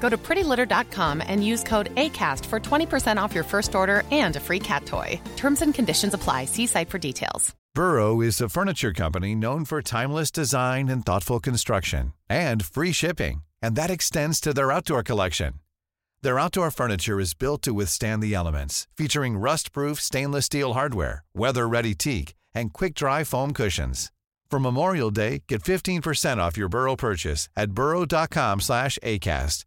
Go to prettylitter.com and use code ACAST for 20% off your first order and a free cat toy. Terms and conditions apply. See site for details. Burrow is a furniture company known for timeless design and thoughtful construction and free shipping, and that extends to their outdoor collection. Their outdoor furniture is built to withstand the elements, featuring rust-proof stainless steel hardware, weather-ready teak, and quick-dry foam cushions. For Memorial Day, get 15% off your Burrow purchase at burrow.com slash ACAST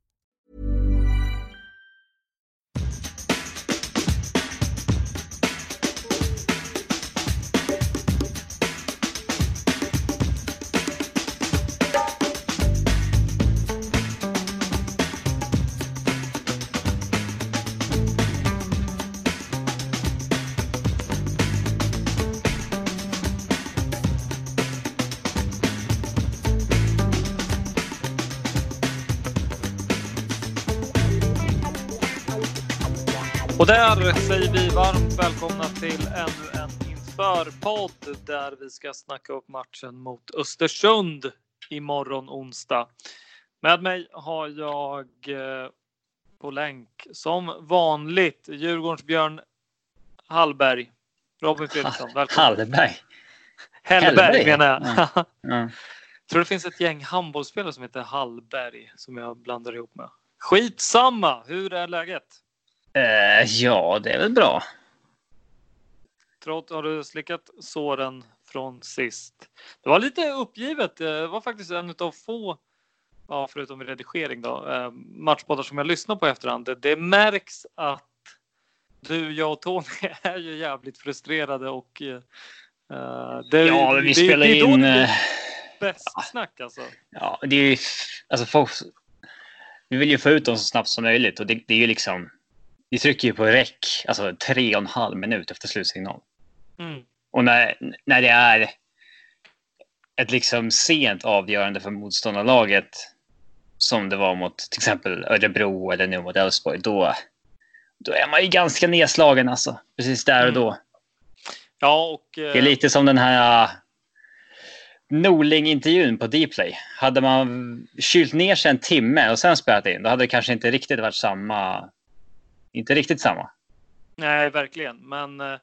Och där säger vi varmt välkomna till ännu en införpodd där vi ska snacka upp matchen mot Östersund imorgon onsdag. Med mig har jag eh, på länk som vanligt Djurgårdens Björn Hallberg. Robin Fredriksson, välkommen. Hallberg. Hellberg Hellberg, menar jag. ja. Ja. tror det finns ett gäng handbollsspelare som heter Hallberg som jag blandar ihop med. Skitsamma! Hur är läget? Eh, ja, det är väl bra. Trots har du slickat såren från sist. Det var lite uppgivet. Det var faktiskt en av få, ja, förutom redigering då, eh, matchpoddar som jag lyssnar på i efterhand. Det, det märks att du, jag och Tony är ju jävligt frustrerade och eh, det, Ja, vi det, spelar det in, det eh, bäst snack alltså. Ja, det är ju... Alltså, folk, vi vill ju få ut dem så snabbt som möjligt och det, det är ju liksom... Vi trycker ju på räck, alltså tre och en halv minut efter slutsignal. Mm. Och när, när det är ett liksom sent avgörande för motståndarlaget som det var mot till exempel Örebro eller nu mot Elfsborg, då, då är man ju ganska nedslagen alltså. Precis där och då. Ja, och eh, Det är lite som den här uh, Norling-intervjun på Dplay. Hade man kylt ner sig en timme och sen spelat in, då hade det kanske inte riktigt varit samma. Inte riktigt samma. Nej, verkligen. Men eh,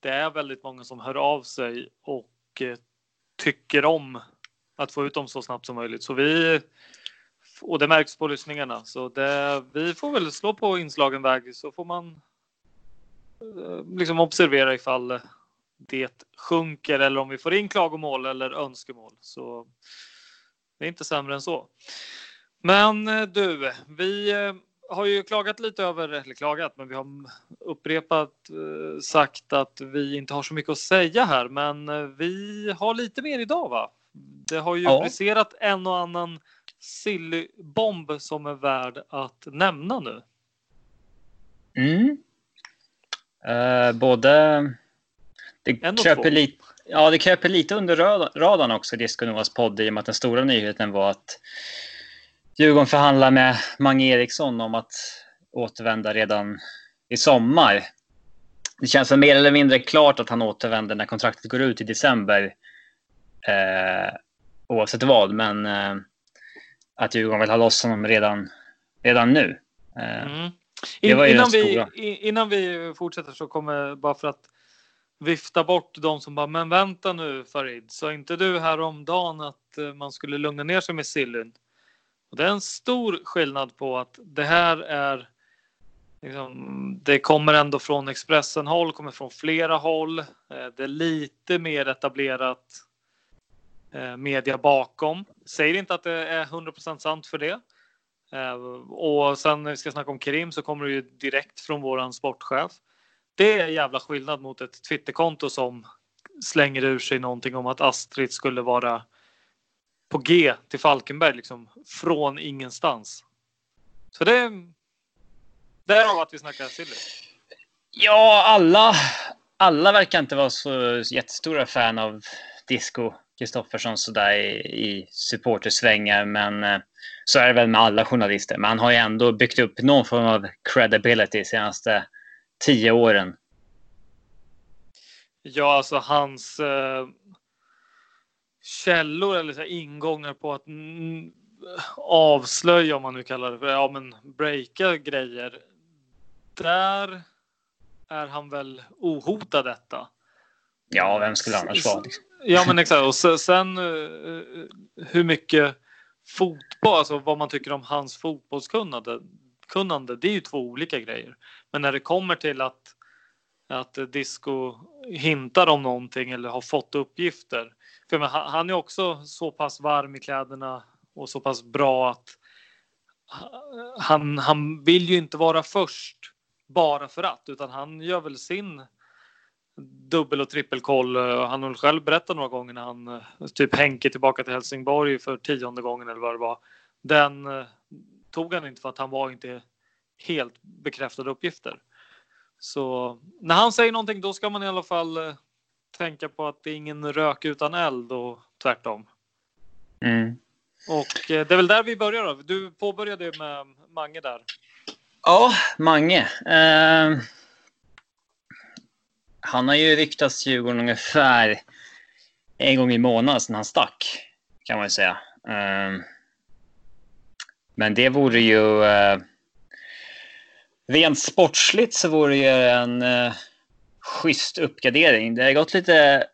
det är väldigt många som hör av sig och eh, tycker om att få ut dem så snabbt som möjligt. Så vi och det märks på lyssningarna. Så det, vi får väl slå på inslagen väg så får man eh, liksom observera ifall det sjunker eller om vi får in klagomål eller önskemål. Så det är inte sämre än så. Men du, vi har ju klagat lite över, eller klagat, men vi har upprepat eh, sagt att vi inte har så mycket att säga här, men eh, vi har lite mer idag va? Det har ju Ja. briserat en och annan sillybomb som är värd att nämna nu. Mm. Eh, både... Det kröper lite, ja, det kröper lite under rad- radarn också, Disco Novas podd, i och med att den stora nyheten var att Djurgården förhandlar med Mange Eriksson om att återvända redan i sommar. Det känns mer eller mindre klart att han återvänder när kontraktet går ut i december. Eh, oavsett vad, men eh, att Djurgården vill ha loss honom redan, redan nu. Eh, Mm. ju innan, vi, innan vi fortsätter så kommer bara för att vifta bort de som bara, men vänta nu Farid, sa inte du häromdagen att eh, man skulle lugna ner sig med Sillyn? Och det är en stor skillnad på att det här är liksom, det kommer ändå från Expressen håll, kommer från flera håll. Eh, det är lite mer etablerat eh, media bakom. Säger inte att det är 100% sant för det. Eh, och sen när vi ska snacka om Krim så kommer det ju direkt från våran sportchef. Det är jävla skillnad mot ett Twitterkonto som slänger ur sig någonting om att Astrid skulle vara på G till Falkenberg liksom från ingenstans. Så det. Därav att vi snackar silly. Ja, alla, alla verkar inte vara så jättestora fan av Disco Kristoffersson sådär i, i supportersvängar, men eh, så är det väl med alla journalister. Men han har ju ändå byggt upp någon form av credibility de senaste tio åren. Ja, alltså hans eh, källor eller så ingångar på att avslöja om man nu kallar det för, ja men breaka grejer. Där är han väl ohotad detta. Ja, vem skulle annars vara? Liksom? Ja, men exakt. Och sen uh, hur mycket fotboll, alltså vad man tycker om hans fotbollskunnande, kunnande, det är ju två olika grejer. Men när det kommer till att att Disco hintar om någonting eller har fått uppgifter. För han är också så pass varm i kläderna och så pass bra att han, han vill ju inte vara först bara för att, utan han gör väl sin dubbel och trippelkoll. Han har själv berättat några gånger när han typ Henke tillbaka till Helsingborg för tionde gången eller vad det var. Den eh, tog han inte för att han var inte helt bekräftade uppgifter. Så när han säger någonting då ska man i alla fall eh, tänka på att det är ingen rök utan eld och tvärtom. Mm. Och eh, det är väl där vi börjar då. Du påbörjade med Mange där. Ja, Mange. Eh, han har ju ryktats Djurgården ungefär en gång i månaden sedan han stack, kan man ju säga. Eh, men det vore ju... Eh, rent sportsligt så vore det ju en eh, schysst uppgradering. Det har gått lite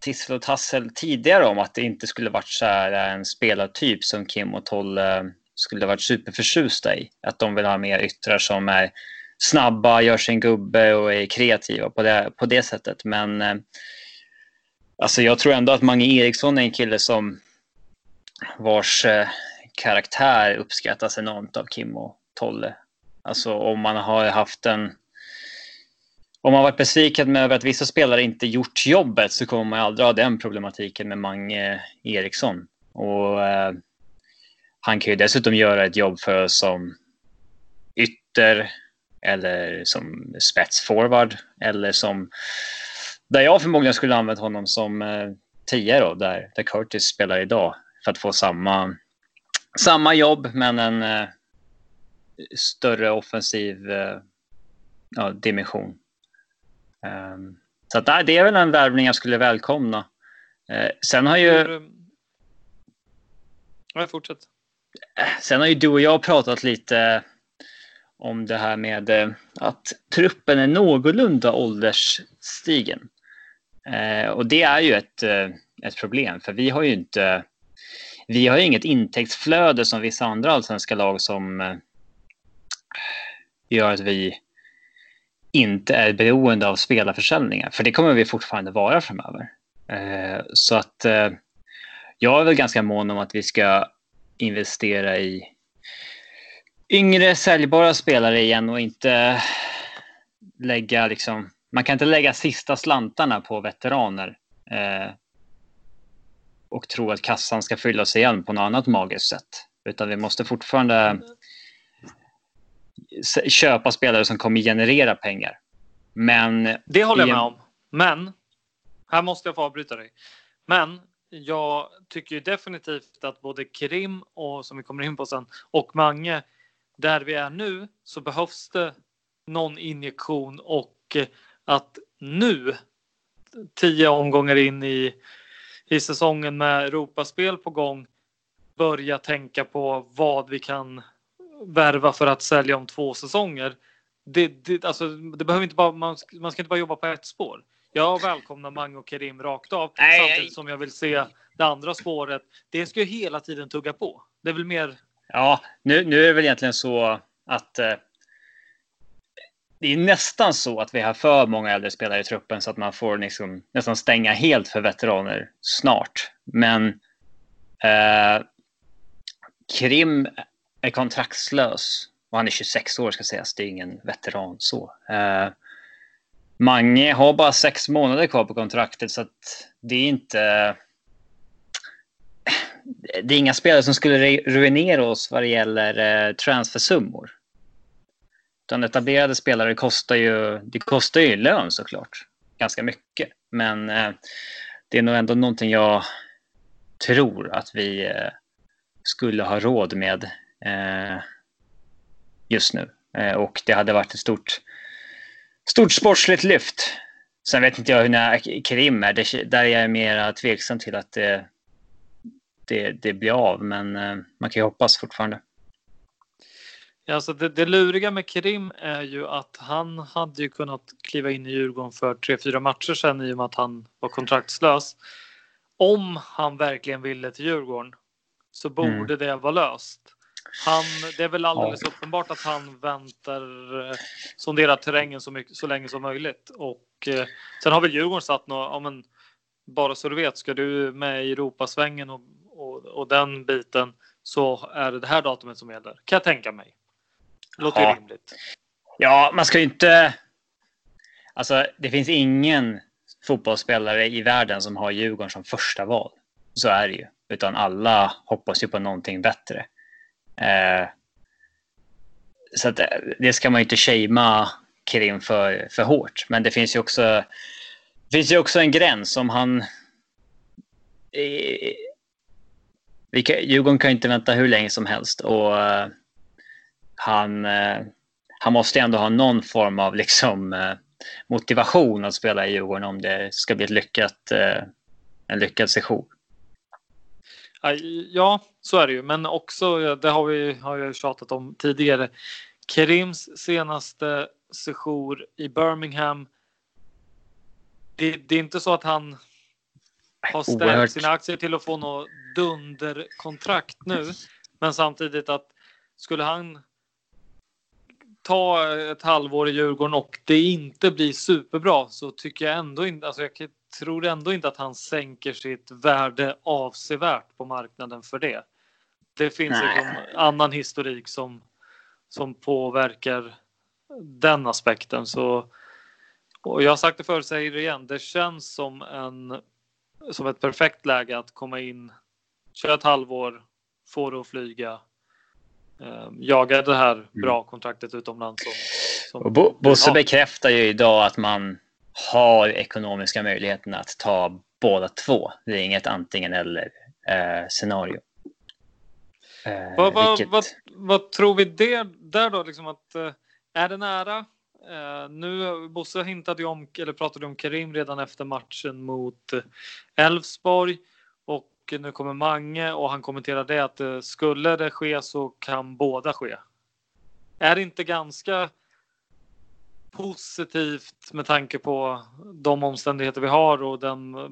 tissel och tassel tidigare om att det inte skulle varit så här eh, en spelartyp som Kim och Tolle eh, skulle varit superförtjusta i. Att de vill ha mer yttrar som är snabba, gör sin gubbe och är kreativa på det, på det sättet. Men eh, alltså jag tror ändå att Mange Eriksson är en kille som vars karaktär uppskattas enormt av Kim och Tolle. Alltså om man har haft en... Om man varit besviken med över att vissa spelare inte gjort jobbet så kommer man aldrig ha den problematiken med Mange eh, Eriksson. Och eh, han kan ju dessutom göra ett jobb för oss som ytter eller som spetsforward eller som där jag förmodligen skulle använt honom som eh, tia då, där, där Curtis spelar idag för att få samma, samma jobb men en eh, större offensiv eh, ja, dimension. Um, så att, det är väl en värvning jag skulle välkomna. Uh, sen har ju... Ja, fortsätt. Sen har ju du och jag pratat lite om det här med uh, att truppen är någorlunda åldersstigen. Och det är ju ett, ett problem, för vi har ju inte... Vi har ju inget intäktsflöde som vissa andra allsvenska lag som gör att vi inte är beroende av spelarförsäljningar. För det kommer vi fortfarande vara framöver. Eh, så att eh, jag är väl ganska mån om att vi ska investera i yngre säljbara spelare igen och inte lägga liksom... Man kan inte lägga sista slantarna på veteraner eh, och tro att kassan ska fyllas igen på något annat magiskt sätt. Utan vi måste fortfarande köpa spelare som kommer generera pengar. Men... Det håller jag med om. Men, här måste jag få avbryta dig. Men jag tycker definitivt att både Krim och som vi kommer in på sen och Mange, där vi är nu så behövs det någon injektion och att nu, tio omgångar in i, i säsongen med Europaspel på gång, börja tänka på vad vi kan värva för att sälja om två säsonger. Det, det, alltså, det behöver inte bara, man, man ska inte bara jobba på ett spår. Jag välkomnar Mange och Kerim rakt av nej, samtidigt som jag vill se det andra spåret. Det ska ju hela tiden tugga på. Det är väl mer Ja, nu, nu är det väl egentligen så att eh, det är nästan så att vi har för många äldre spelare i truppen så att man får liksom nästan stänga helt för veteraner snart. Men eh, Krim är kontraktslös och han är 26 år ska sägas. Det är ingen veteran så. Eh, Mange har bara sex månader kvar på kontraktet så att det är inte eh, det är inga spelare som skulle ruinera oss vad det gäller eh, transfersummor. Utan etablerade spelare kostar ju, det kostar ju lön såklart. Ganska mycket. Men eh, det är nog ändå någonting jag tror att vi eh, skulle ha råd med just nu. Eh, och det hade varit ett stort, stort sportsligt lyft. Sen vet inte jag hur nära Krim är. Det, där är jag mer tveksam till att det det, det blir av, men eh, man kan ju hoppas fortfarande. Ja, alltså det, det luriga med Krim är ju att han hade ju kunnat kliva in i Djurgården för tre, fyra matcher sedan i och med att han var kontraktslös. Om han verkligen ville till Djurgården så borde mm. det vara löst. Han, det är väl alldeles ja. uppenbart att han väntar, eh, sonderar terrängen så, mycket, så länge som möjligt. Och eh, sen har väl Djurgården satt något, ja, men, bara så du vet, ska du med i Europasvängen och och, och den biten så är det det här datumet som gäller. Kan jag tänka mig. Låter ja. rimligt. Ja, man ska ju inte... Alltså, det finns ingen fotbollsspelare i världen som har Djurgården som första val. Så är det ju. Utan alla hoppas ju på någonting bättre. Eh, så att, eh, det ska man ju inte shamea Krim för, för hårt. Men det finns ju också, det finns ju också en gräns om han vi kan, Djurgården kan inte vänta hur länge som helst och eh, han, eh, han måste ändå ha någon form av liksom, eh, motivation att spela i Djurgården om det ska bli ett lyckat, eh, en lyckad session. Ja, så är det ju, men också, det har vi har jag tjatat om tidigare, Kerims senaste session i Birmingham. Det, det är inte så att han har ställt sina aktier till att få något dunderkontrakt nu. Men samtidigt att skulle han ta ett halvår i Djurgården och det inte blir superbra så tycker jag ändå inte, alltså jag tror ändå inte att han sänker sitt värde avsevärt på marknaden för det. Det finns en annan historik som, som påverkar den aspekten. Så, och jag har sagt det förut, säger det igen. Det känns som, en, som ett perfekt läge att komma in köra ett halvår, få det att flyga, eh, jaga det här mm. bra kontraktet utomlands. Som, som Bo Bosse bekräftar ju idag att man har ekonomiska möjligheter att ta båda två. Det är inget antingen eller eh, scenario. Eh, vad, vad, vilket... vad, vad, tror vi det, där då? Liksom att, eh, är det nära? Uh, nu, Bosse hintade ju om, eller pratade om Karim redan efter matchen mot Elfsborg och nu kommer Mange och han kommenterar det att eh, skulle det ske så kan båda ske. Är det inte ganska positivt med tanke på de omständigheter vi har och den eh,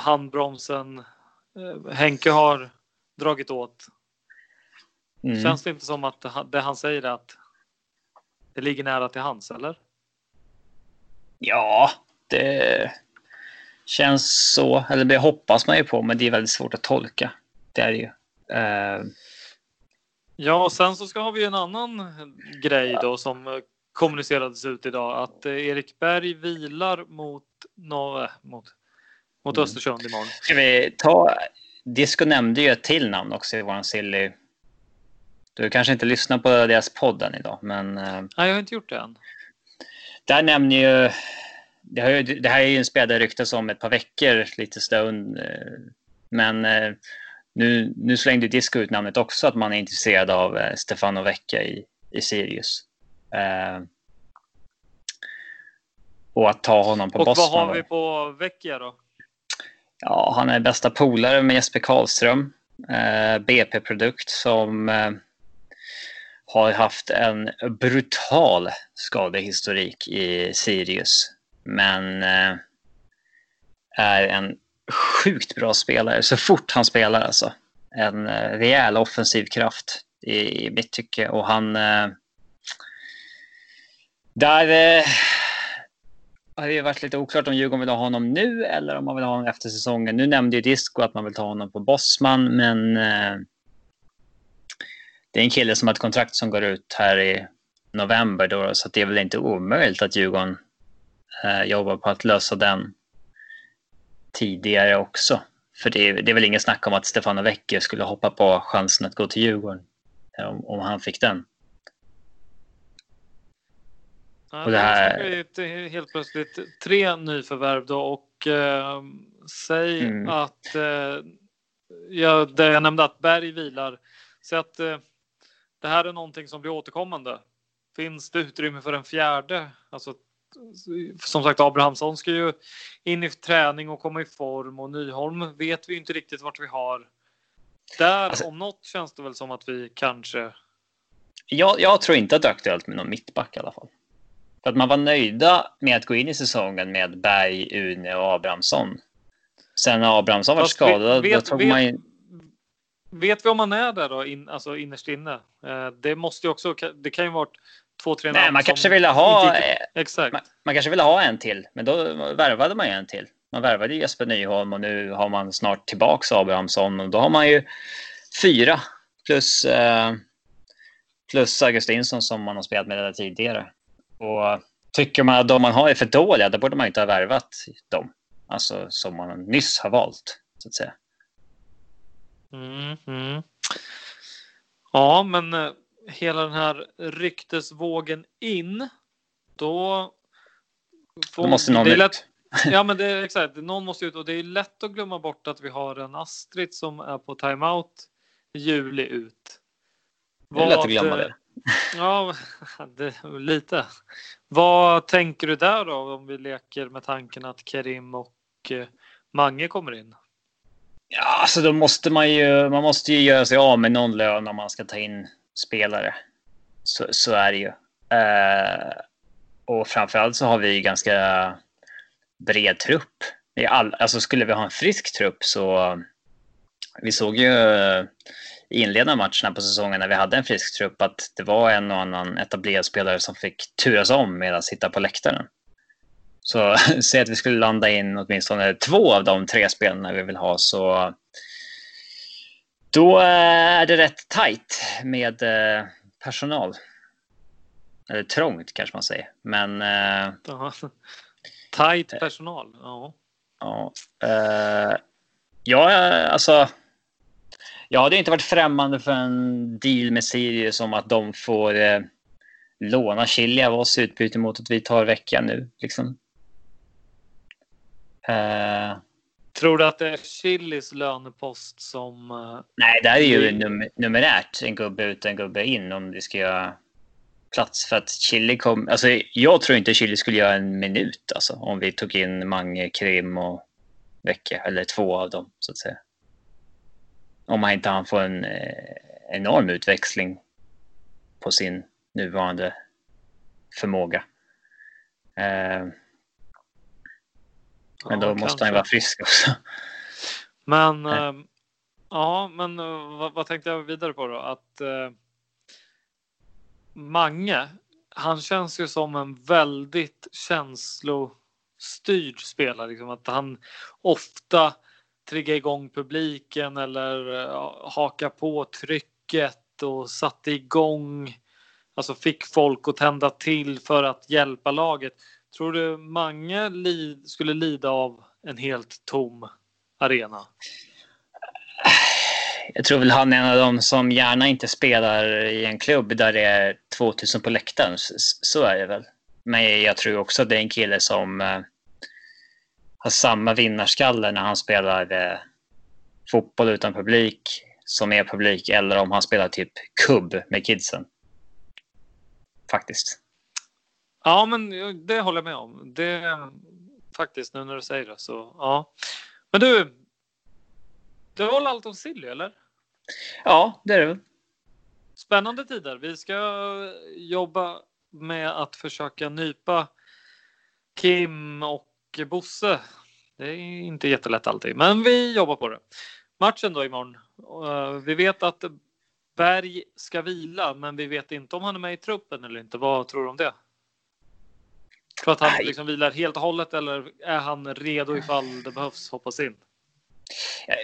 handbromsen eh, Henke har dragit åt. Mm. Känns det inte som att det han säger är att det ligger nära till hans eller? Ja, det Känns så, eller det hoppas man ju på, men det är väldigt svårt att tolka. Det är det ju. Uh... Ja, och sen så ska har vi en annan grej då som kommunicerades ut idag att eh, Erik Berg vilar mot, no, äh, mot, mot mm. Östersund imorgon. Ska vi ta, Disco nämnde ju ett till namn också i våran silly. Du kanske inte lyssnar på deras podden idag, men... Nej, jag har inte gjort det än. Där nämner ju det, har ju, det här är ju en spelare ryktas om ett par veckor, lite stund. Eh, men eh, nu, nu slängde Disco ut namnet också att man är intresserad av eh, Stefano Vecchia i, i Sirius. Eh, och att ta honom på och Boston. Och vad har vi på Vecchia då? Ja, han är bästa polare med Jesper Karlström. Eh, BP-produkt som eh, har haft en brutal skadehistorik i Sirius men eh, är en sjukt bra spelare så fort han spelar alltså. en rejäl offensiv kraft i, i mitt tycke. Och han... Där eh, har det varit lite oklart om Djurgården vill ha honom nu eller om man vill ha honom efter säsongen. Nu nämnde ju Disco att man vill ta honom på Bossman, men eh, det är en kille som har ett kontrakt som går ut här i november då, så det är väl inte omöjligt att Djurgården eh, jobbar på att lösa den tidigare också. För det är, det är väl ingen snack om att Stefano Vecchio skulle hoppa på chansen att gå till Djurgården eh, om, om han fick den. Ja, och det här... är helt plötsligt tre nyförvärv då och eh, säg mm. att eh, ja, det jag nämnde att Berg vilar. Så att eh, det här är någonting som blir återkommande. Finns det utrymme för en fjärde? Alltså, som sagt, Abrahamsson ska ju in i träning och komma i form och Nyholm vet vi inte riktigt vart vi har. Där alltså, om något känns det väl som att vi kanske. Jag, jag tror inte att det är aktuellt med någon mittback i alla fall. För att man var nöjda med att gå in i säsongen med Berg, Une och Abrahamsson. Sen när Abrahamsson var skadad, vet, då tog vet, man in... Vet vi om han är där då, in, alltså innerst inne? Eh, det måste ju också, det kan ju vara två, tre Nej, man kanske ville ha, exakt. Man, man, kanske ville ha en till, men då värvade man ju en till. Man värvade Jesper Nyholm och nu har man snart tillbaks Abrahamsson och då har man ju fyra plus, eh, plus Augustinsson som man har spelat med redan tidigare. Och tycker man att de man har är för dåliga, då borde man inte ha värvat dem. Alltså som man nyss har valt, så att säga. Mm, mm. Ja, men eh, hela den här ryktesvågen in, då... Får, då måste någon det är lätt, Ja, men det är exakt. Någon måste ut och det är lätt att glömma bort att vi har en Astrid som är på timeout juli ut. Det är lätt att glömma det. Ja, det, lite. Vad tänker du där då om vi leker med tanken att Kerim och eh, Mange kommer in? Ja, alltså då måste man ju, man måste ju göra sig av med någon lön om man ska ta in spelare. Så, så är det ju. Uh, och framförallt så har vi ganska bred trupp. All, alltså skulle vi ha en frisk trupp så... Vi såg ju i inledande matcherna på säsongen när vi hade en frisk trupp att det var en och annan etablerad spelare som fick turas om med att sitta på läktaren. Så säg att vi skulle landa in åtminstone två av de tre spelarna vi vill ha så då är det rätt tajt med eh, personal. Eller trångt kanske man säger. Men... Eh, tajt personal, ja. Ja. Eh, ja, alltså. Jag hade inte varit främmande för en deal med Sirius om att de får eh, låna Chili av oss i utbyte mot att vi tar veckan nu. Liksom. Uh, Tror du att det är Chilis lönepost som... Uh, nej, det är ju num numerärt en gubbe ut en gubbe in om det ska göra plats. För att Chili kom... Alltså, jag tror inte Chili skulle göra en minut alltså, om vi tog in Mange, Krim och Vecke, eller två av dem så att säga. Om han inte han får en eh, enorm utväxling på sin nuvarande förmåga. Eh, men då ja, måste kanske. han vara frisk också. Men äh, ja, men uh, vad, vad, tänkte jag vidare på då? Att uh, Mange, han känns ju som en väldigt känslostyrd spelare. Liksom, att han ofta trigga igång publiken eller haka på trycket och satte igång. Alltså fick folk att tända till för att hjälpa laget. Tror du Mange li skulle lida av en helt tom arena? Jag tror väl han är en av dem som gärna inte spelar i en klubb där det är 2000 på läktaren. Så är det väl. Men jag tror också att det är en kille som eh, har samma vinnarskalle när han spelar eh, fotboll utan publik som är publik eller om han spelar typ kubb med kidsen. Faktiskt. Ja, men det håller jag med om. Det faktiskt nu när du säger det så ja. Men du. Det var allt om Silly eller? Ja, det är det. Spännande tider. Vi ska jobba med att försöka nypa Kim och Bosse. Det är inte jättelätt alltid, men vi jobbar på det. Matchen då imorgon. Uh, vi vet att Berg ska vila, men vi vet inte om han är med i truppen eller inte. Vad tror du om det? Tror att han liksom vilar helt och hållet eller är han redo ifall det behövs hoppas in? Jag,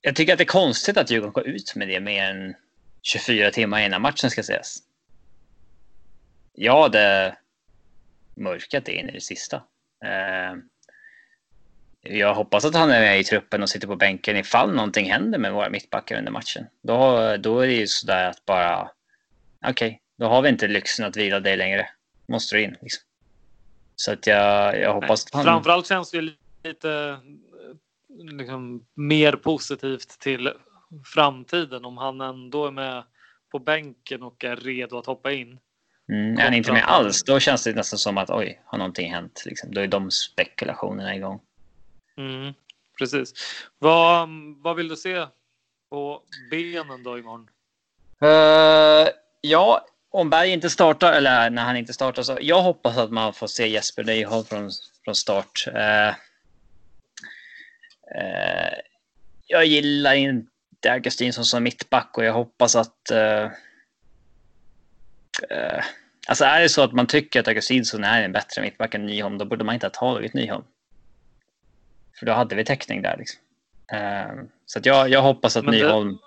jag tycker att det är konstigt att Djurgården går ut med det mer än 24 timmar innan matchen ska ses. Jag hade mörkat det in i det sista. Uh, jag hoppas att han är med i truppen och sitter på bänken ifall någonting händer med våra mittbackar under matchen. Då, då är det ju sådär att bara, okej, okay, då har vi inte lyxen att vila dig längre. Måste du in liksom. Så att jag, jag hoppas att han... Framförallt känns det lite liksom, mer positivt till framtiden om han ändå är med på bänken och är redo att hoppa in. Mm, är han inte med alls, då känns det nästan som att oj, har någonting hänt? Liksom. Då är de spekulationerna igång. Mm, precis. Vad, vad vill du se på benen då imorgon? Uh, ja, om Berg inte startar, eller när han inte startar, så jag hoppas att man får se Jesper Nyholm från, från start. Uh, uh, jag gillar inte Augustinsson som mittback och jag hoppas att... alltså är det så att man tycker att Augustinsson är en bättre mittback än Nyholm, då borde man inte ha tagit Nyholm. För då hade vi täckning där. Liksom. Uh, så jag, jag hoppas att Men Nyholm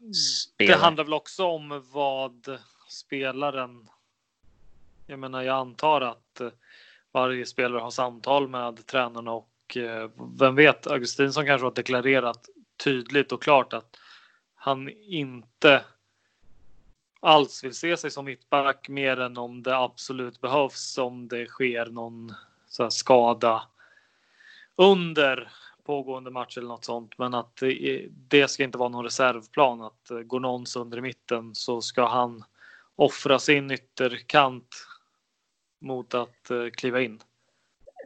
det, spelar. Det handlar väl också om vad spelaren... Jag menar, jag antar att varje spelare har samtal med tränarna och eh, vem vet, Augustinsson kanske har deklarerat tydligt och klart att han inte alls vill se sig som mittback mer än om det absolut behövs om det sker någon så skada under pågående match eller något sånt. Men att det ska inte vara någon reservplan. Att eh, går någon sönder i mitten så ska han offra sin ytterkant mot att eh, kliva in.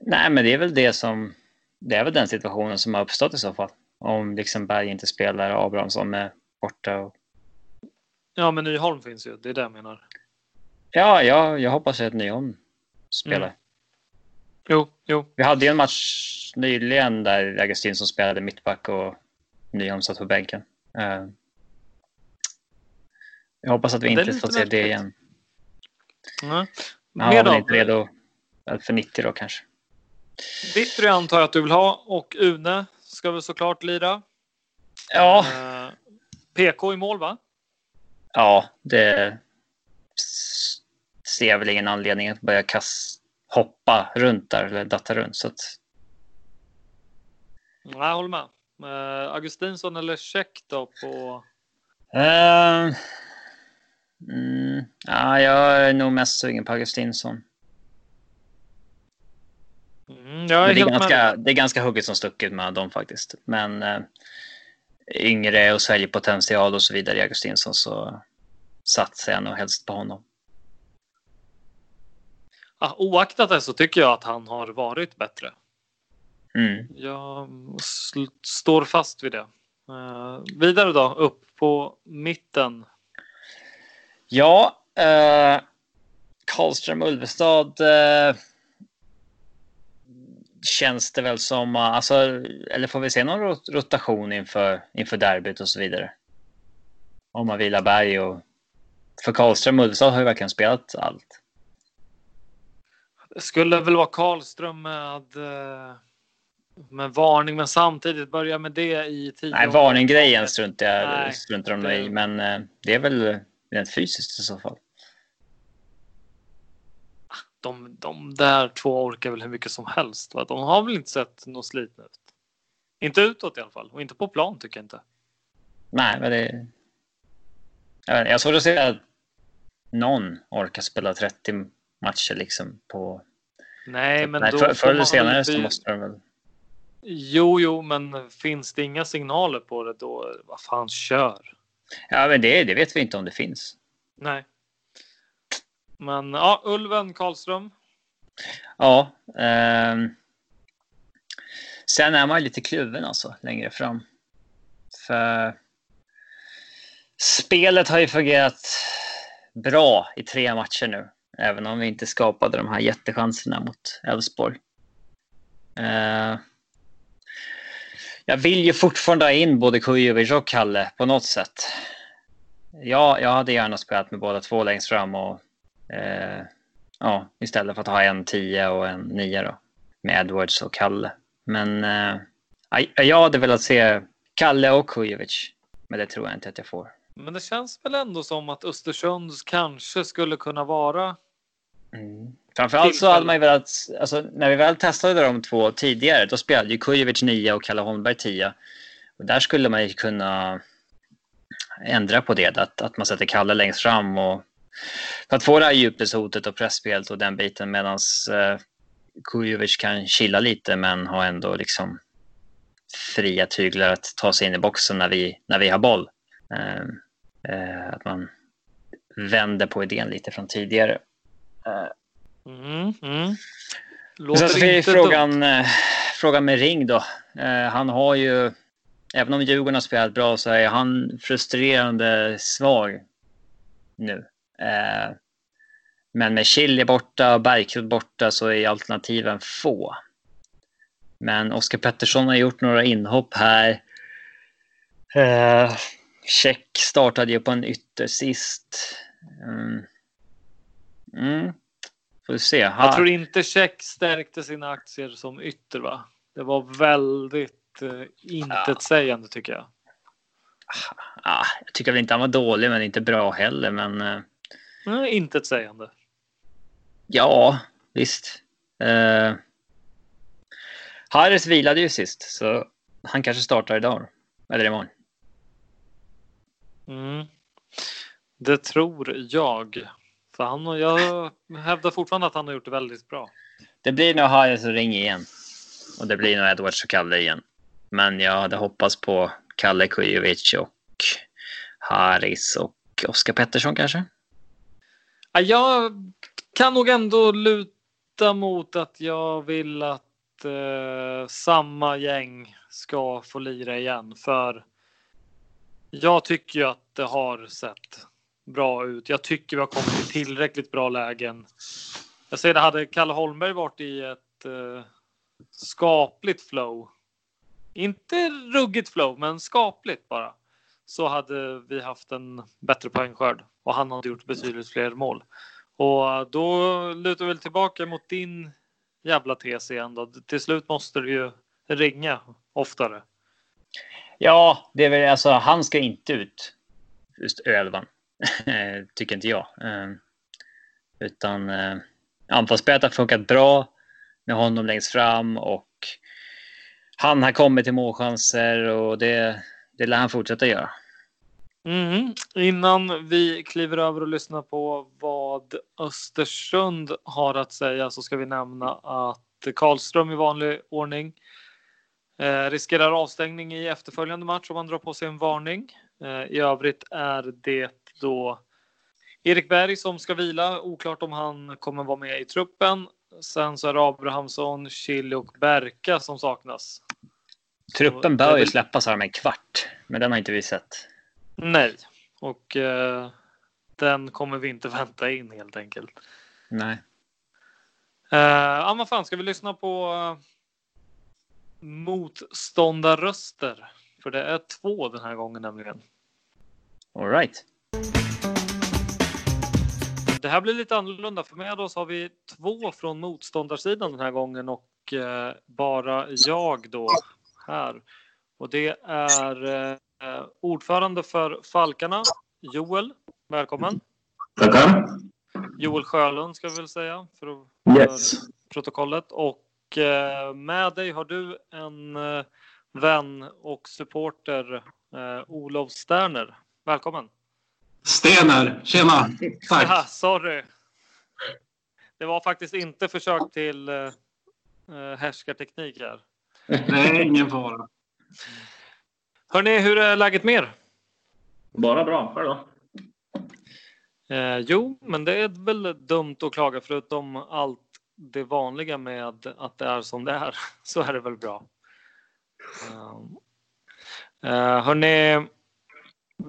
Nej, men det är väl det som det är väl den situationen som har uppstått i så fall. Om liksom Berg inte spelar och Abrahamsson är borta. Och... Ja, men Nyholm finns ju. Det är det jag menar. Ja, ja jag hoppas att Nyholm spelar. Mm. Jo, jo. Vi hade ju en match nyligen där Augustinsson spelade mittback och Nyholm satt på bänken. Uh, jag hoppas att vi inte får se det igen. Mm. Var väl inte redo för 90 då kanske. Vittry antar jag att du vill ha och Une ska väl såklart lira. Ja. Uh, PK i mål va? Ja, det ser jag väl ingen anledning att börja kasta hoppa runt där eller datta runt. Så att... Jag håller med. Uh, Augustinsson eller Check då på? Uh, mm, ja, jag är nog mest sugen på Augustinsson. Mm, det, är ganska, det är ganska hugget som stucket med dem faktiskt. Men uh, yngre och säljpotential och så vidare i Augustinsson så satsar jag nog helst på honom. Oaktat det så tycker jag att han har varit bättre. Mm. Jag står fast vid det. Uh, vidare då, upp på mitten. Ja, uh, Karlström Ulvestad uh, känns det väl som, alltså, eller får vi se någon rotation inför, inför derbyt och så vidare? Om man vilar Berg och för Karlström Ulvestad har ju verkligen spelat allt. Skulle väl vara Karlström med, eh, med varning, men samtidigt börja med det i tio Nej, varninggrejen struntar jag struntar de i, men eh, det är väl rent fysiskt i så fall. De, de där två orkar väl hur mycket som helst. Va? De har väl inte sett något slitna ut. Inte utåt i alla fall och inte på plan tycker jag inte. Nej, men det. Jag, jag såg att säga att någon orkar spela 30 matcher liksom på... Nej, men Nej, för, förr eller senare så måste de väl... Jo, jo, men finns det inga signaler på det då, vad fan, kör. Ja, men det, det vet vi inte om det finns. Nej. Men ja, Ulven Karlström. Ja. Eh, sen är man lite kluven alltså längre fram. För spelet har ju fungerat bra i tre matcher nu. Även om vi inte skapade de här jättechanserna mot Elfsborg. Uh, Jag vill ju fortfarande ha in både Kujovic och Kalle på något sätt. Ja, jag hade gärna spelat med båda två längst fram och eh, ja, istället för att ha en 10 och en 9 då med Edwards och Kalle. Men eh, jag hade velat se Kalle och Kujovic, men det tror jag inte att jag får. Men det känns väl ändå som att Östersund kanske skulle kunna vara. Mm. Framförallt så hade man ju velat, alltså, när vi väl testade de två tidigare, då spelade ju Kujovic 9 och Kalle Holmberg 10. Och där skulle man ju kunna ändra på det, att, att man sätter Kalle längst fram och för att få det här djupledshotet och pressspelet och den biten medan eh, Kujovic kan chilla lite men har ändå liksom fria tyglar att ta sig in i boxen när vi, när vi har boll. Eh, eh, att man vänder på idén lite från tidigare. Mm, mm. Sen så är frågan, eh, frågan med Ring då. Eh, han har ju, även om Djurgården har spelat bra så är han frustrerande svag nu. Eh, men med Chile borta och Bergkrot borta så är alternativen få. Men Oskar Pettersson har gjort några inhopp här. Check startade ju på en ytter sist. Mm. Mm. Får vi se. Ha. Jag tror inte Check stärkte sina aktier som ytter va? Det var väldigt eh, intetsägande ja. tycker jag. Ah, jag tycker väl inte han var dålig men inte bra heller men. Eh... Intetsägande. Ja, visst. Eh, Harris vilade ju sist, så han kanske startar idag. Eller imorgon. Mm. Det tror jag. För han jag hävdar fortfarande att han har gjort det väldigt bra. Det blir nog Harris och Ring igen. Och det blir nog Edwards och Kalle igen. Men jag hade hoppats på Kalle Kujovic och Harris och Oskar Pettersson kanske. Jag kan nog ändå luta mot att jag vill att eh, samma gäng ska få lira igen. För jag tycker ju att det har sett bra ut. Jag tycker vi har kommit i tillräckligt bra lägen. Jag säger det, hade Kalle Holmberg varit i ett eh, skapligt flow. Inte ruggigt flow, men skapligt bara. Så hade vi haft en bättre poängskörd och han hade gjort betydligt fler mål. Och då lutar vi väl tillbaka mot din jävla tes igen då. Till slut måste du ju ringa oftare. Ja, det är väl alltså han ska inte ut just elvan. Eh, tycker inte jag. Ehm, utan eh, anfallsspelet har funkat bra med honom längst fram och han har kommit till målchanser och det, det lär han fortsätta göra. Mm. Innan vi kliver över och lyssnar på vad Östersund har att säga så ska vi nämna att Karlström i vanlig ordning eh, riskerar avstängning i efterföljande match om han drar på sig en varning. Eh, I övrigt är det då Erik Berg som ska vila. Oklart om han kommer vara med i truppen. Sen så är det Abrahamsson, Chili och Berka som saknas. Truppen bör ju släppas här med en kvart, men den har inte vi sett. Nej, och eh, den kommer vi inte vänta in helt enkelt. Nej. Eh, ja, vad fan, ska vi lyssna på uh, motståndarröster? För det är två den här gången nämligen. All right. Det här blir lite annorlunda för med oss har vi två från motståndarsidan den här gången och eh, bara jag då här. Och det är eh, ordförande för Falkarna, Joel. Välkommen. Tackar. Joel Sjölund ska vi väl säga för, yes. protokollet. Och eh, med dig har du en vän och supporter, Olof Sterner. Välkommen. Stener, tjena. Tack. Ja, sorry. Det var faktiskt inte försök till härskarteknik här. Nej, ingen fara. Hörni, hur är läget med er? Bara bra. Själv då? Eh, jo, men det är väl dumt att klaga förutom allt det vanliga med att det är som det är så är det väl bra. Eh, hörni,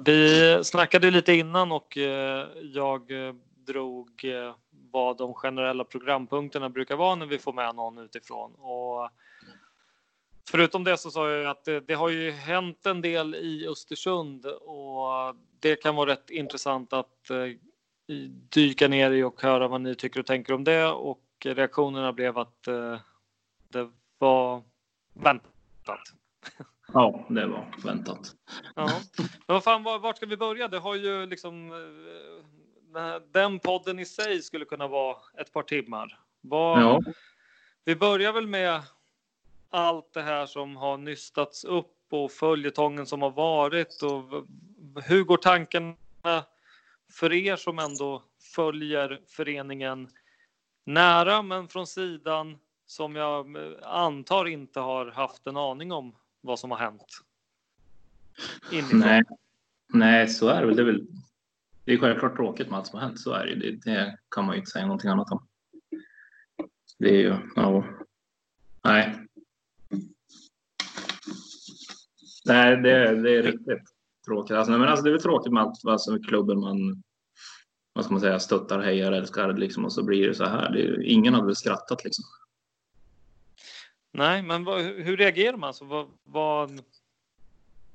vi snackade lite innan och eh, jag eh, drog eh, vad de generella programpunkterna brukar vara när vi får med någon utifrån. Och förutom det så sa jag att det, det, har ju hänt en del i Östersund och det kan vara rätt intressant att dyka ner i och höra vad ni tycker och tänker om det och reaktionerna blev att det var väntat. Ja, det var väntat. Ja. Men vad fan, vart ska vi börja? Det har ju liksom eh, den podden i sig skulle kunna vara ett par timmar. Var, ja. Vi börjar väl med allt det här som har nystats upp och följetongen som har varit och hur går tankarna för er som ändå följer föreningen nära men från sidan som jag antar inte har haft en aning om vad som har hänt? Inifrån. Nej, Nej så är det väl. Det är, väl, det är självklart tråkigt med allt som har hänt. Så är det, det, det kan man ju inte säga någonting annat om. Det är ju, ja. Nej. Nej, det, det är riktigt tråkigt. Alltså, men alltså, det är väl tråkigt med allt alltså, med klubben man vad ska man säga, stöttar, hejar, älskar liksom, och så blir det så här. Det är, ingen hade väl skrattat liksom. Nej, men vad, hur reagerar man? Alltså, vad, vad,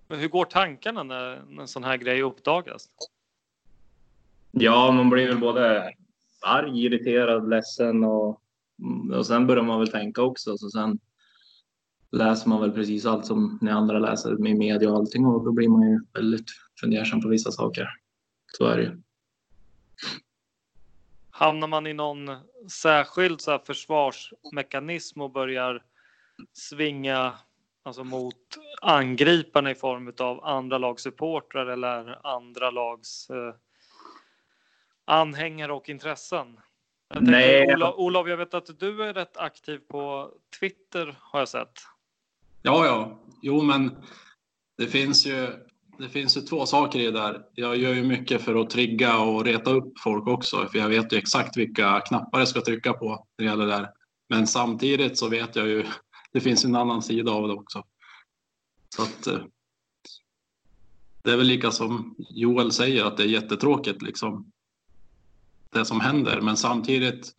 hur går tankarna när, när en sån här grej uppdagas? Ja, man blir väl både arg, irriterad, ledsen och, och sen börjar man väl tänka också. Så sen läser man väl precis allt som ni andra läser med media och allting och då blir man ju väldigt fundersam på vissa saker. Så är det ju. Hamnar man i någon särskild så försvarsmekanism och börjar svinga alltså mot angriparna i form av andra lags supportrar eller andra lags eh, anhängare och intressen? Jag Nej. Olof, Olof, jag vet att du är rätt aktiv på Twitter har jag sett. Ja, ja, jo, men det finns ju. Det finns ju två saker i det där. Jag gör ju mycket för att trigga och reta upp folk också, för jag vet ju exakt vilka knappar jag ska trycka på när det gäller det där. Men samtidigt så vet jag ju det finns en annan sida av det också. Så att, eh, det är väl lika som Joel säger att det är jättetråkigt liksom det som händer. Men samtidigt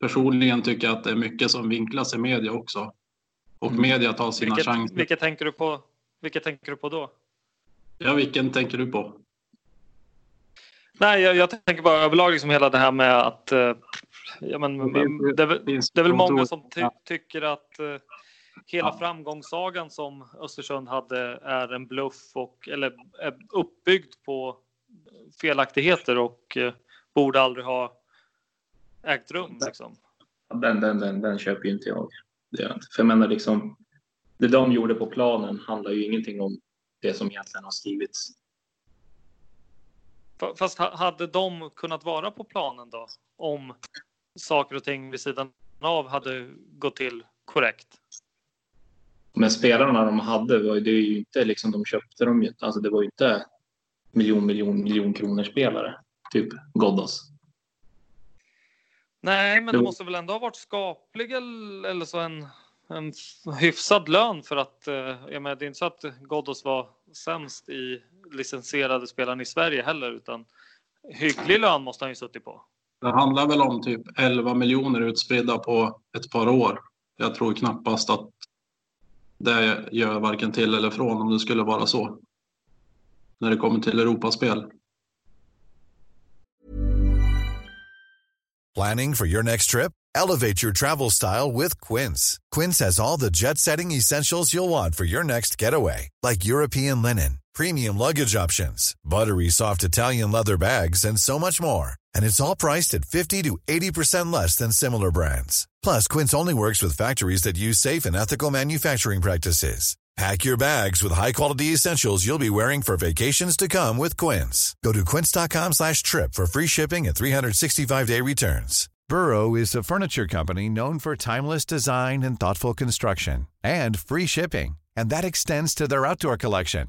personligen tycker jag att det är mycket som vinklas i media också. Och mm. media tar sina vilket, chanser. Vilket tänker du på? Vilket tänker du på då? Ja, vilken tänker du på? Nej, jag, jag tänker bara överlag liksom hela det här med att eh, ja, men, det, det, det, är väl många som ty, tycker att eh, hela ja. framgångssagan som Östersund hade är en bluff och eller är uppbyggd på felaktigheter och eh, borde aldrig ha ägt rum. Liksom. Den, den, den, den köper ju inte jag. Det inte. För jag menar liksom, det de gjorde på planen handlar ju ingenting om det som egentligen har skrivits. Fast hade de kunnat vara på planen då? Om saker och ting vid sidan av hade gått till korrekt? Men spelarna de hade, det är ju inte liksom, de köpte dem ju, alltså det var ju inte miljon, miljon, miljon kronor spelare, typ Ghoddos. Nej, men det måste väl ändå ha varit skaplig eller så en, en hyfsad lön för att, eh, jag menar, det är inte så att Ghoddos var sämst i licensierade spelaren i Sverige heller, utan hygglig lön måste han ju suttit på. Det handlar väl om typ 11 miljoner utspridda på ett par år. Jag tror knappast att det gör varken till eller från om det skulle vara så. När det kommer till Europaspel. Planning for your next trip? Elevate your travel style with Quince. Quince has all the jet-setting essentials you'll want for your next getaway. Like European linen, premium luggage options, buttery soft Italian leather bags and so much more. And it's all priced at 50 to 80% less than similar brands. Plus, Quince only works with factories that use safe and ethical manufacturing practices. Pack your bags with high-quality essentials you'll be wearing for vacations to come with Quince. Go to quince.com slash trip for free shipping and 365-day returns. Burrow is a furniture company known for timeless design and thoughtful construction and free shipping, and that extends to their outdoor collection.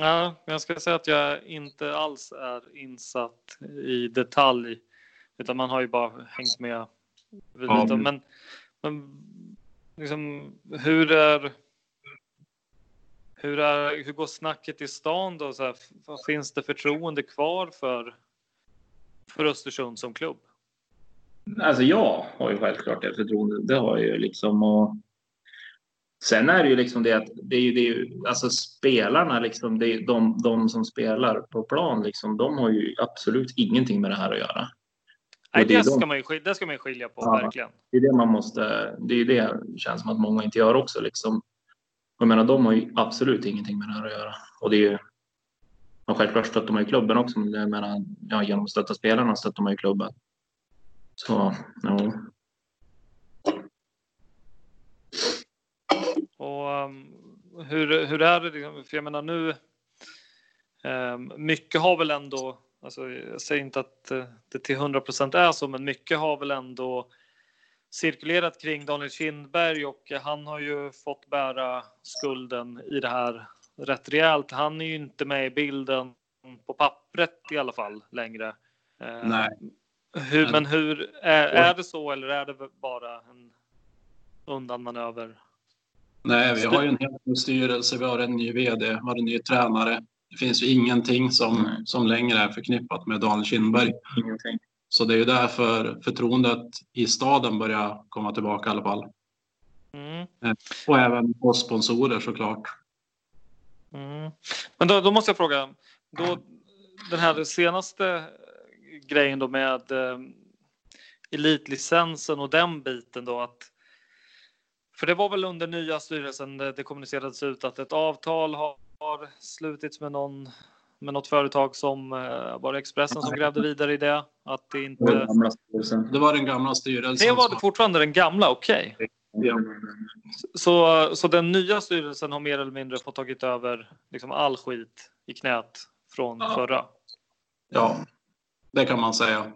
Ja, jag ska säga att jag inte alls är insatt i detalj, utan man har ju bara hängt med. Ja. Lite. Men, men liksom, hur är hur, är, hur går snacket i stan då? Så här, finns det förtroende kvar för, för Östersund som klubb? Alltså jag har ju självklart det förtroendet. Det har jag ju liksom. Och sen är det ju liksom det att det är ju, det är ju alltså spelarna liksom, det är de, de som spelar på plan liksom, de har ju absolut ingenting med det här att göra. Nej, det det, de- ska man ju, det ska man ju skilja på, Ja. verkligen. Det är det man måste, det är det känns som att många inte gör också liksom. Jag menar, de har ju absolut ingenting med det här att göra. Och det är ju, och självklart stöttar man ju klubben också, men jag menar, ja, genom att stötta spelarna stöttar man ju klubben. Så, ja. Och um, hur, hur är det? liksom? För jag menar nu, um, mycket har väl ändå, alltså jag säger inte att eh, det till 100 procent är så, men mycket har väl ändå cirkulerat kring Daniel Kindberg och han har ju fått bära skulden i det här rätt rejält. Han är ju inte med i bilden på pappret i alla fall längre. Eh, Nej. Hur, men hur är, är det så eller är det bara en undanmanöver? Nej, vi har ju en helt ny styrelse, vi har en ny vd, vi har en ny tränare. Det finns ju ingenting som, Nej. som längre är förknippat med Daniel Kindberg. Ingenting. Så det är ju därför förtroendet i staden börjar komma tillbaka i alla fall. Mm. Och även hos sponsorer såklart. Mm. Men då, då måste jag fråga, då, den här senaste grejen då med eh, elitlicensen och den biten då att för det var väl under nya styrelsen det, det kommunicerades ut att ett avtal har, har slutits med någon med något företag som eh, var det Expressen som grävde vidare i det att det inte gamla styrelsen. Det var den gamla styrelsen. det var som- fortfarande den gamla okej Ja. så så den nya styrelsen har mer eller mindre fått tagit över liksom all skit i knät från Ja. förra ja, det kan man säga.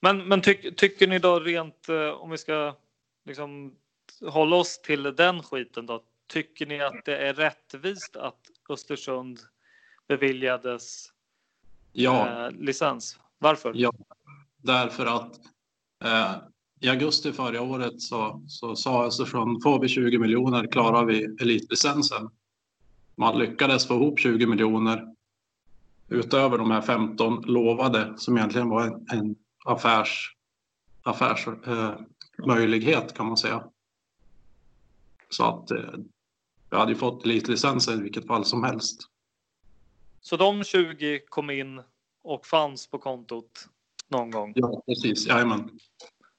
Men, men tyck, tycker ni då rent eh, om vi ska liksom hålla oss till den skiten då? Tycker ni att det är rättvist att Östersund beviljades Ja. eh, licens? Varför? Ja, därför att eh, i augusti förra året så, så sa Östersund, får vi 20 miljoner klarar vi elitlicensen. Man lyckades få ihop 20 miljoner utöver de här 15 lovade som egentligen var en, en affärs, affärs eh, kan man säga. Så att eh, vi hade ju fått elitlicensen i vilket fall som helst. Så de 20 kom in och fanns på kontot någon gång. Ja, precis. Jajamän.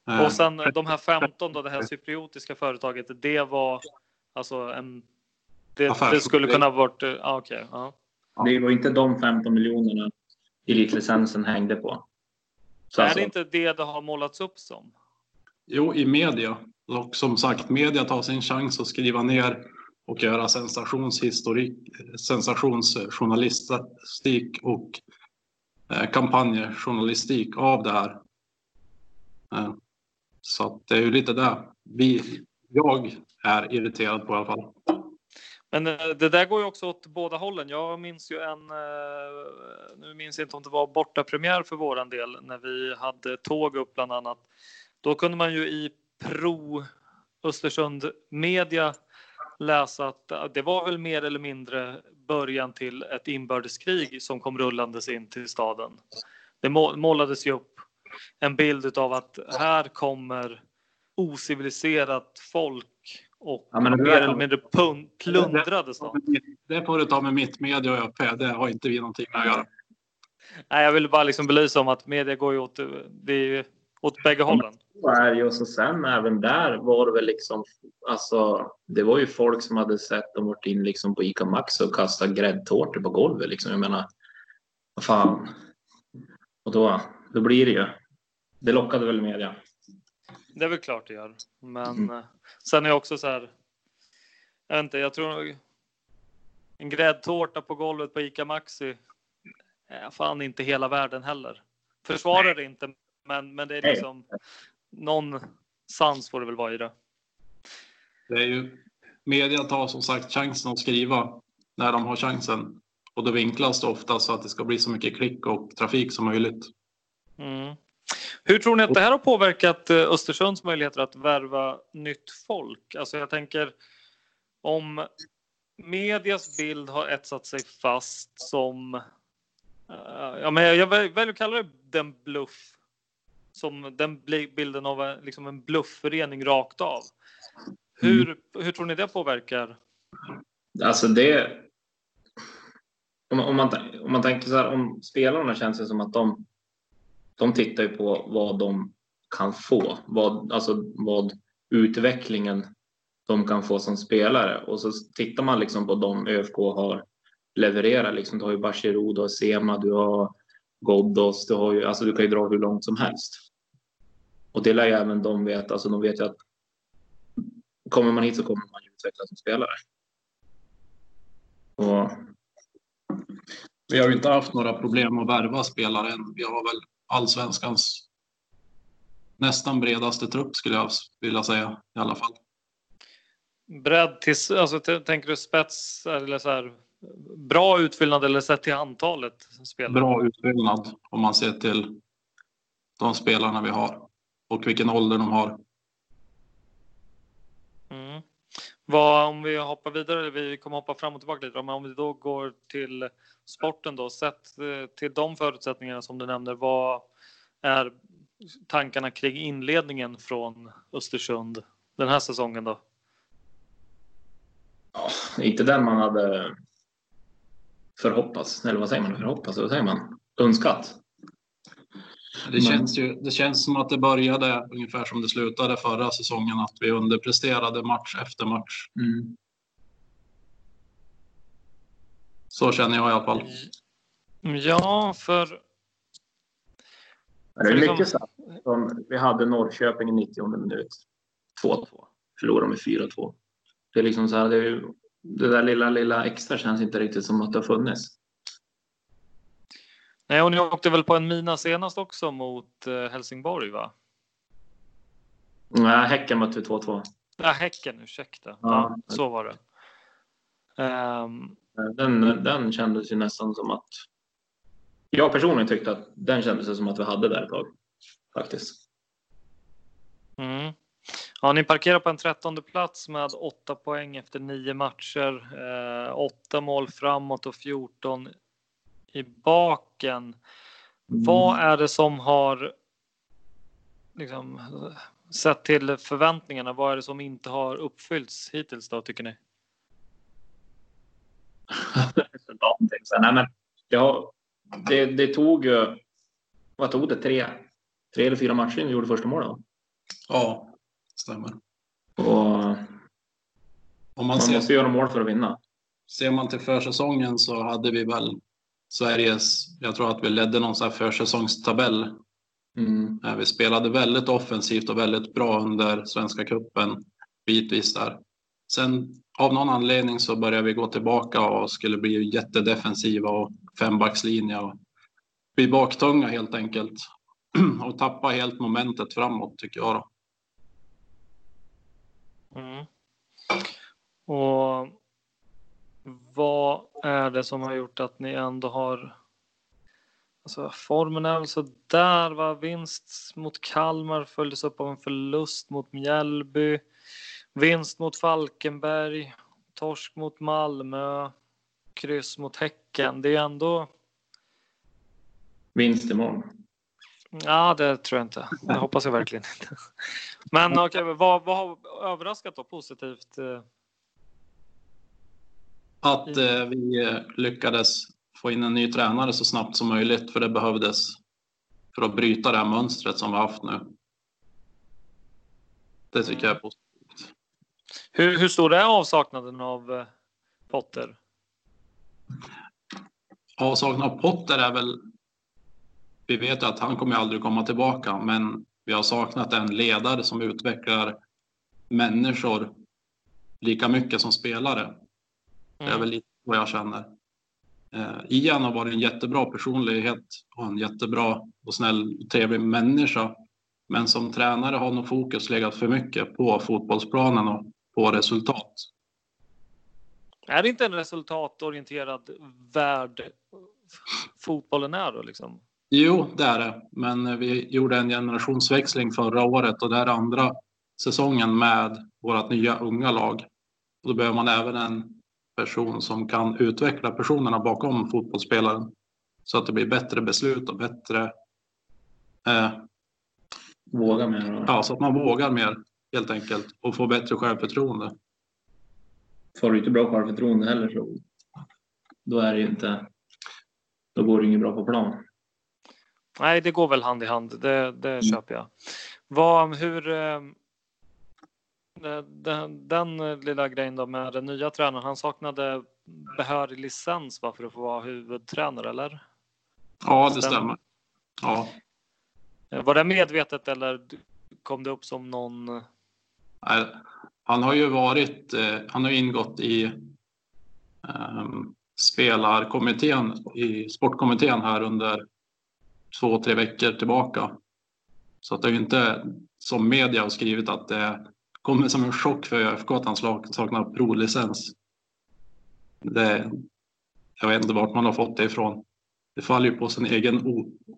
Eh, Och sen de här 15 då, det här cypriotiska företaget, det var alltså en... Det, det skulle kunna ha varit... eh, Ah, Okej, ja. Det var inte de 15 miljonerna elitlicensen hängde på. Så är alltså, det inte det det har målats upp som? Jo, i media. Och som sagt, media tar sin chans att skriva ner och göra sensationshistorik, sensationsjournalistik och eh, kampanjjournalistik av det här. Eh, så att det är ju lite det vi, jag är irriterad på i alla fall. Men eh, det där går ju också åt båda hållen. Jag minns ju en, nu minns jag inte om det var bortapremiär för våran del, när vi hade tåg upp bland annat. Då kunde man ju i Pro Östersund Media läsa att det var väl mer eller mindre början till ett inbördeskrig som kom rullandes in till staden. Det må- målades ju upp en bild av att här kommer ociviliserat folk och Ja, mer eller mindre plundrade stan. Det får du ta med mitt media och ÖP. Det har inte vi någonting med att göra. Nej, jag ville bara liksom belysa om att media går ju åt, det är åt bägge hållen. så är det ju. Och så sen även där var det väl liksom, alltså, det var ju folk som hade sett dem varit in liksom på ICA Maxi och kastat gräddtårtor på golvet. Liksom. Jag menar, vad fan. Och då, då blir det ju. Det lockade väl media. Det är väl klart det gör. Men mm. sen är jag också så här. Jag vet inte, jag tror en gräddtårta på golvet på ICA Maxi är fan inte hela världen heller. Försvarar det inte, men, men det är liksom någon sans får det väl vara i det. Det är ju media tar som sagt chansen att skriva när de har chansen och då vinklas det ofta så att det ska bli så mycket klick och trafik som möjligt. Mm. Hur tror ni att det här har påverkat eh, Östersunds möjligheter att värva nytt folk? Alltså jag tänker om medias bild har etsat sig fast som Uh, ja, men jag väljer att kalla det den bluff. Som den bilden av liksom en bluffförening rakt av. Hur, mm. hur tror ni det påverkar? Alltså det. Om, om, man, om man tänker så här, om spelarna känns det som att de, de tittar ju på vad de kan få, vad, alltså vad utvecklingen de kan få som spelare och så tittar man liksom på de ÖFK har leverera. Liksom. Du har ju Bachirou, du har Sema, du har Ghoddos, du, har ju, alltså, du kan ju dra hur långt som helst. Och det lär ju även de veta. Alltså, de vet ju att kommer man hit så kommer man ju utvecklas som spelare. Och... Vi har ju inte haft några problem att värva spelare än. Vi har väl allsvenskans nästan bredaste trupp skulle jag vilja säga i alla fall. Bredd till, alltså tänker du spets eller så här bra utfyllnad eller sett till antalet spelare? Bra utfyllnad om man ser till de spelarna vi har och vilken ålder de har. Mm. Vad, om vi hoppar vidare, vi kommer hoppa fram och tillbaka lite, men om vi då går till sporten då, sett eh, till de förutsättningarna som du nämnde, vad är tankarna kring inledningen från Östersund den här säsongen då? Ja, inte den man hade förhoppas, eller vad säger man? Förhoppas, vad säger man? Önskat. Det känns, ju, det känns som att det började ungefär som det slutade förra säsongen, att vi underpresterade match efter match. Mm. Så känner jag i alla fall. Ja, för... Det är mycket så som vi hade Norrköping i 90 minut. 2-2. Förlorade med 4-2. Det är liksom så här, det är det där lilla, lilla extra känns inte riktigt som att det har funnits. Nej, och ni åkte väl på en mina senast också mot eh, Helsingborg, va? Nej, Häcken mötte vi 2-2. Ja, Häcken, ursäkta. Ja, ja, så var det. Um... Den, den kändes ju nästan som att... Jag personligen tyckte att den kändes som att vi hade där ett tag, faktiskt. Mm. Ja, ni parkerar på en trettonde plats med åtta poäng efter nio matcher. Eh, åtta mål framåt och 14 i baken. Mm. Vad är det som har liksom, sett till förväntningarna? Vad är det som inte har uppfyllts hittills då tycker ni? Nej, men ja, det, det tog ju, vad tog det, tre, tre eller fyra matcher innan vi gjorde första målet? Ja, stämmer. Och om man, man ser, måste göra mål för att vinna. Ser man till försäsongen så hade vi väl Sveriges, jag tror att vi ledde någon här försäsongstabell. Mm. Vi spelade väldigt offensivt och väldigt bra under Svenska cupen bitvis där. Sen av någon anledning så började vi gå tillbaka och skulle bli jättedefensiva och fembackslinje och bli baktunga helt enkelt. och tappa helt momentet framåt tycker jag. Då. Mm. Och vad är det som har gjort att ni ändå har Alltså, formen är väl så där va? Vinst mot Kalmar följdes upp av en förlust mot Mjällby. Vinst mot Falkenberg. Torsk mot Malmö. Kryss mot Häcken. Det är ändå... Vinst imorgon. Ja, det tror jag inte. Det hoppas jag verkligen inte. Men okej, okay, vad, vad har överraskat då positivt? Att eh, vi eh, lyckades få in en ny tränare så snabbt som möjligt, för det behövdes för att bryta det här mönstret som vi haft nu. Det tycker jag är positivt. Hur, hur stor är avsaknaden av eh, Potter? Avsaknad av Potter är väl... Vi vet att han kommer aldrig komma tillbaka, men vi har saknat en ledare som utvecklar människor lika mycket som spelare. Mm. Det är mm. väl lite vad jag känner. Eh, Ian har varit en jättebra personlighet och en jättebra och snäll och trevlig människa. Men som tränare har nog fokus legat för mycket på fotbollsplanen och på resultat. Är det inte en resultatorienterad värld fotbollen är då liksom? Jo, det är det. Men vi gjorde en generationsväxling förra året och det är andra säsongen med vårt nya unga lag. Och då behöver man även en person som kan utveckla personerna bakom fotbollsspelaren så att det blir bättre beslut och bättre. Eh, Våga mer? Ja, så att man vågar mer helt enkelt och får bättre självförtroende. Får du inte bra självförtroende heller så då är det ju inte. Då går det inget bra på plan. Nej, det går väl hand i hand. Det, det mm. köper jag. Vad, hur, eh, den, den, lilla grejen då med den nya tränaren, han saknade behörig licens va, för att få vara huvudtränare, eller? Ja, det stämmer. Ja. Var det medvetet eller kom det upp som någon? Han har ju varit, eh, han har ingått i um, spelarkommittén i sportkommittén här under två, tre veckor tillbaka. Så att det är inte som media har skrivit att det kommer som en chock för ÖFK att han saknar provlicens. Det, jag vet inte vart man har fått det ifrån. Det faller ju på sin egen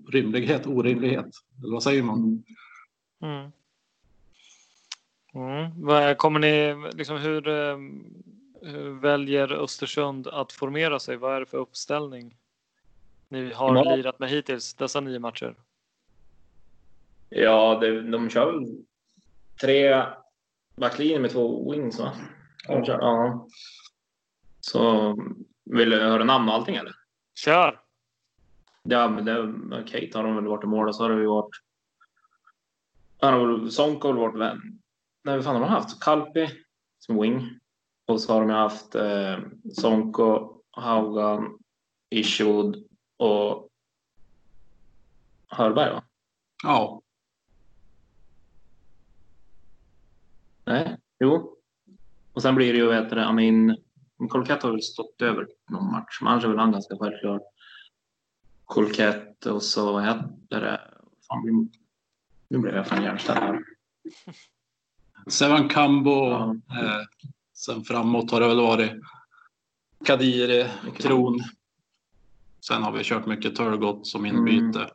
orimlighet, orimlighet. Eller vad säger man? Mm. Mm. Kommer ni, liksom, hur, eh, hur väljer Östersund att formera sig? Vad är det för uppställning ni har ja. lirat med hittills, dessa nio matcher? Ja, det, de kör väl tre backlinjer med två wings va? Ja. ja. Så vill du höra namn och allting eller? Kör! Ja, men det, Kate har de väl varit i mål och så har det ju varit... Han har väl, Sonko har väl varit vän. Nej, vad fan har de haft? Kalpi som wing. Och så har de haft eh, Sonko, Haugan, Ishud och Hörberg va? Ja. Nej, jo. Och sen blir det ju, vet du, Amin Kolkata har väl stått över någon match, men annars är väl han ganska självklar. Kolkett och så, vad heter det? Fan, nu blev jag fan hjärnställd här. Sevan Kambo. Ja. Eh, sen framåt har det väl varit Kadiri, Kron. Sen har vi kört mycket Turgot som inbyte. Mm.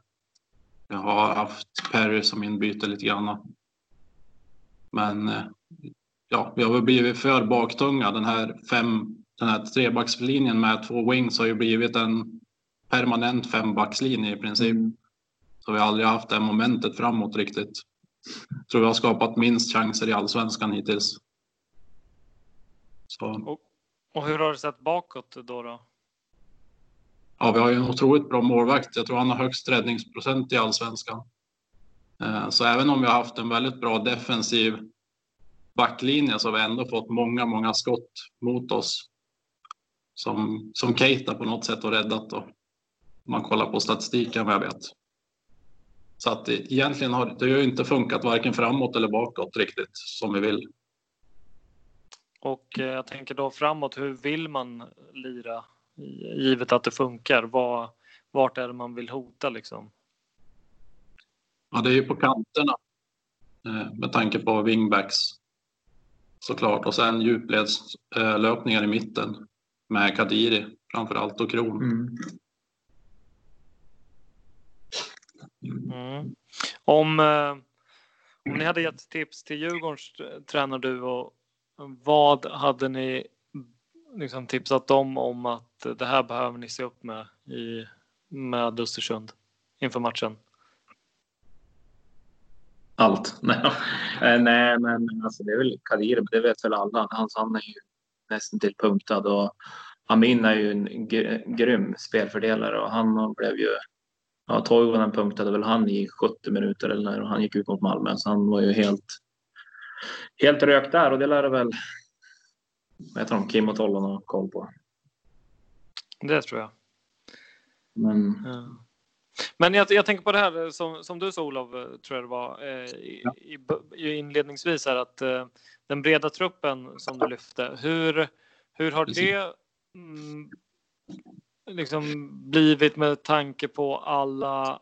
Jag har haft Perry som inbyte lite grann. Men eh, ja, vi har väl blivit för baktunga. Den här, fem, den här trebackslinjen med två wings har ju blivit en permanent fembackslinje i princip. Mm. Så vi har aldrig haft det momentet framåt riktigt. Jag tror vi har skapat minst chanser i allsvenskan hittills. Så. Och, och hur har det sett bakåt då? då? Ja, vi har ju en otroligt bra målvakt. Jag tror han har högst räddningsprocent i allsvenskan. Eh, så även om vi har haft en väldigt bra defensiv backlinje så har vi ändå fått många, många skott mot oss. Som, som Keita på något sätt har räddat då. Om man kollar på statistiken vad jag vet. Så att det, egentligen har det ju inte funkat varken framåt eller bakåt riktigt som vi vill. Och eh, jag tänker då framåt, hur vill man lira givet att det funkar? Var, vart är det man vill hota liksom? Ja, det är ju på kanterna eh, med tanke på wingbacks såklart och sen djupledslöpningar i mitten med Kadiri framför allt och Kron. Mm. Mm. Om, eh, om ni hade gett tips till Djurgårdens tränare du och vad hade ni liksom tipsat dem om att det här behöver ni se upp med i, med Östersund inför matchen? Allt. Nej, men alltså, det är väl Kadir, det vet väl alla. Hans, han är ju nästan till punktad och Amin är ju en grym spelfördelare och han blev ju Ja, Toivonen punktade väl han i 70 minuter eller när han gick ut mot Malmö så han var ju helt helt rökt där och det lär väl heter de, Kim och Tollon har koll på. Det tror jag. Men Ja. Men jag, jag tänker på det här som, som du sa Olof, eh, tror jag det var eh, i, i, inledningsvis här att eh, den breda truppen som du lyfte. Hur, hur har det mm, liksom blivit med tanke på alla